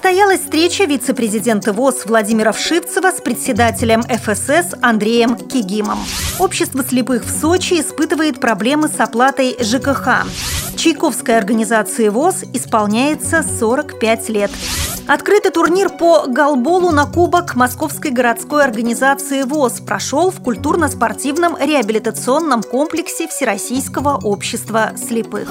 Состоялась встреча вице-президента ВОЗ Владимира Вшивцева с председателем ФСС Андреем Кигимом. Общество слепых в Сочи испытывает проблемы с оплатой ЖКХ. Чайковской организации ВОЗ исполняется 45 лет. Открытый турнир по голболу на кубок Московской городской организации ВОЗ прошел в культурно-спортивном реабилитационном комплексе Всероссийского общества слепых.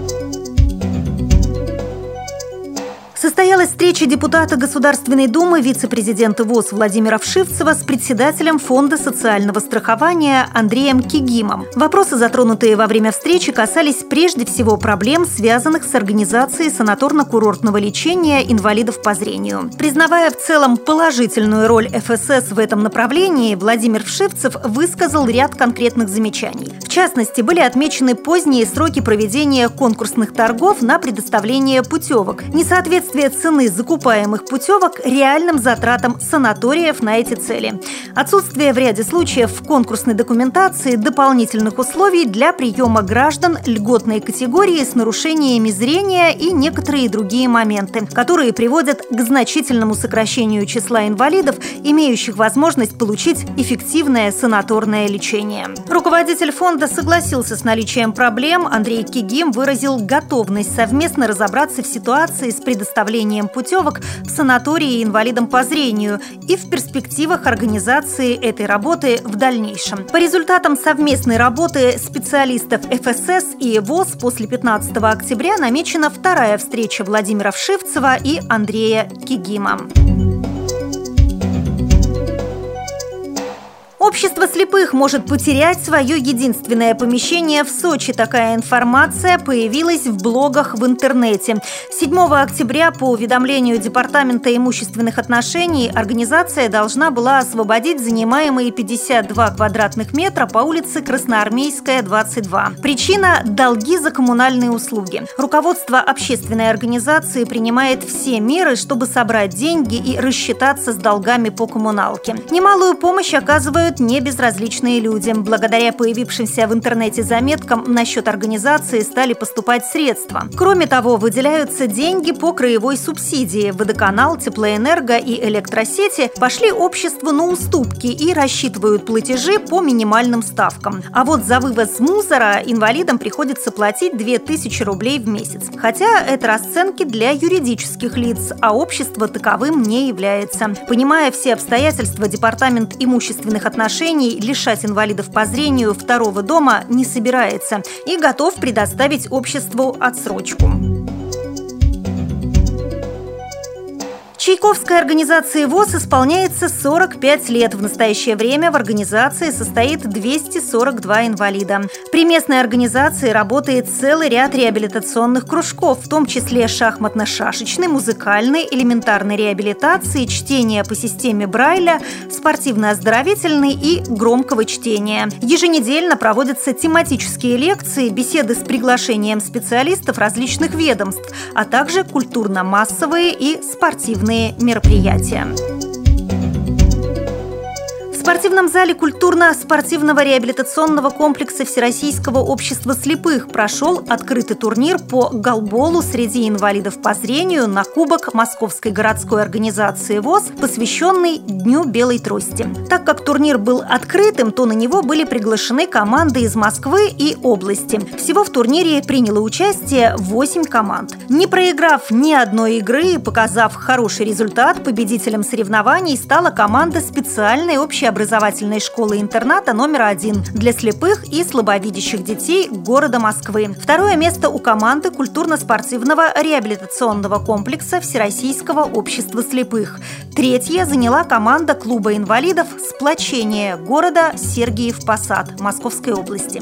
Состоялась встреча депутата Государственной Думы, вице-президента ВОЗ Владимира Вшивцева с председателем Фонда социального страхования Андреем Кигимом. Вопросы, затронутые во время встречи, касались прежде всего проблем, связанных с организацией санаторно-курортного лечения инвалидов по зрению. Признавая в целом положительную роль ФСС в этом направлении, Владимир Вшивцев высказал ряд конкретных замечаний. В частности, были отмечены поздние сроки проведения конкурсных торгов на предоставление путевок, несоответствие цены закупаемых путевок реальным затратам санаториев на эти цели. Отсутствие в ряде случаев в конкурсной документации дополнительных условий для приема граждан льготной категории с нарушениями зрения и некоторые другие моменты, которые приводят к значительному сокращению числа инвалидов, имеющих возможность получить эффективное санаторное лечение. Руководитель фонда согласился с наличием проблем. Андрей Кигим выразил готовность совместно разобраться в ситуации с предоставлением предоставлением путевок в санатории инвалидам по зрению и в перспективах организации этой работы в дальнейшем. По результатам совместной работы специалистов ФСС и ВОЗ после 15 октября намечена вторая встреча Владимира Вшивцева и Андрея Кигима. Общество слепых может потерять свое единственное помещение в Сочи. Такая информация появилась в блогах в интернете. 7 октября по уведомлению Департамента имущественных отношений организация должна была освободить занимаемые 52 квадратных метра по улице Красноармейская, 22. Причина – долги за коммунальные услуги. Руководство общественной организации принимает все меры, чтобы собрать деньги и рассчитаться с долгами по коммуналке. Немалую помощь оказывают не безразличные люди. Благодаря появившимся в интернете заметкам насчет организации стали поступать средства. Кроме того, выделяются деньги по краевой субсидии. Водоканал, теплоэнерго и электросети пошли обществу на уступки и рассчитывают платежи по минимальным ставкам. А вот за вывоз мусора инвалидам приходится платить 2000 рублей в месяц. Хотя это расценки для юридических лиц, а общество таковым не является. Понимая все обстоятельства, Департамент имущественных отношений отношений лишать инвалидов по зрению второго дома не собирается и готов предоставить обществу отсрочку. Чайковской организации ВОЗ исполняется 45 лет. В настоящее время в организации состоит 242 инвалида. При местной организации работает целый ряд реабилитационных кружков, в том числе шахматно-шашечной, музыкальной, элементарной реабилитации, чтения по системе Брайля, спортивно-оздоровительной и громкого чтения. Еженедельно проводятся тематические лекции, беседы с приглашением специалистов различных ведомств, а также культурно-массовые и спортивные разные мероприятия спортивном зале культурно-спортивного реабилитационного комплекса Всероссийского общества слепых прошел открытый турнир по голболу среди инвалидов по зрению на Кубок Московской городской организации ВОЗ, посвященный Дню белой трости. Так как турнир был открытым, то на него были приглашены команды из Москвы и области. Всего в турнире приняло участие 8 команд. Не проиграв ни одной игры и показав хороший результат, победителем соревнований стала команда специальной общей общеобразовательной школы-интерната номер один для слепых и слабовидящих детей города Москвы. Второе место у команды культурно-спортивного реабилитационного комплекса Всероссийского общества слепых. Третье заняла команда клуба инвалидов «Сплочение» города Сергиев Посад Московской области.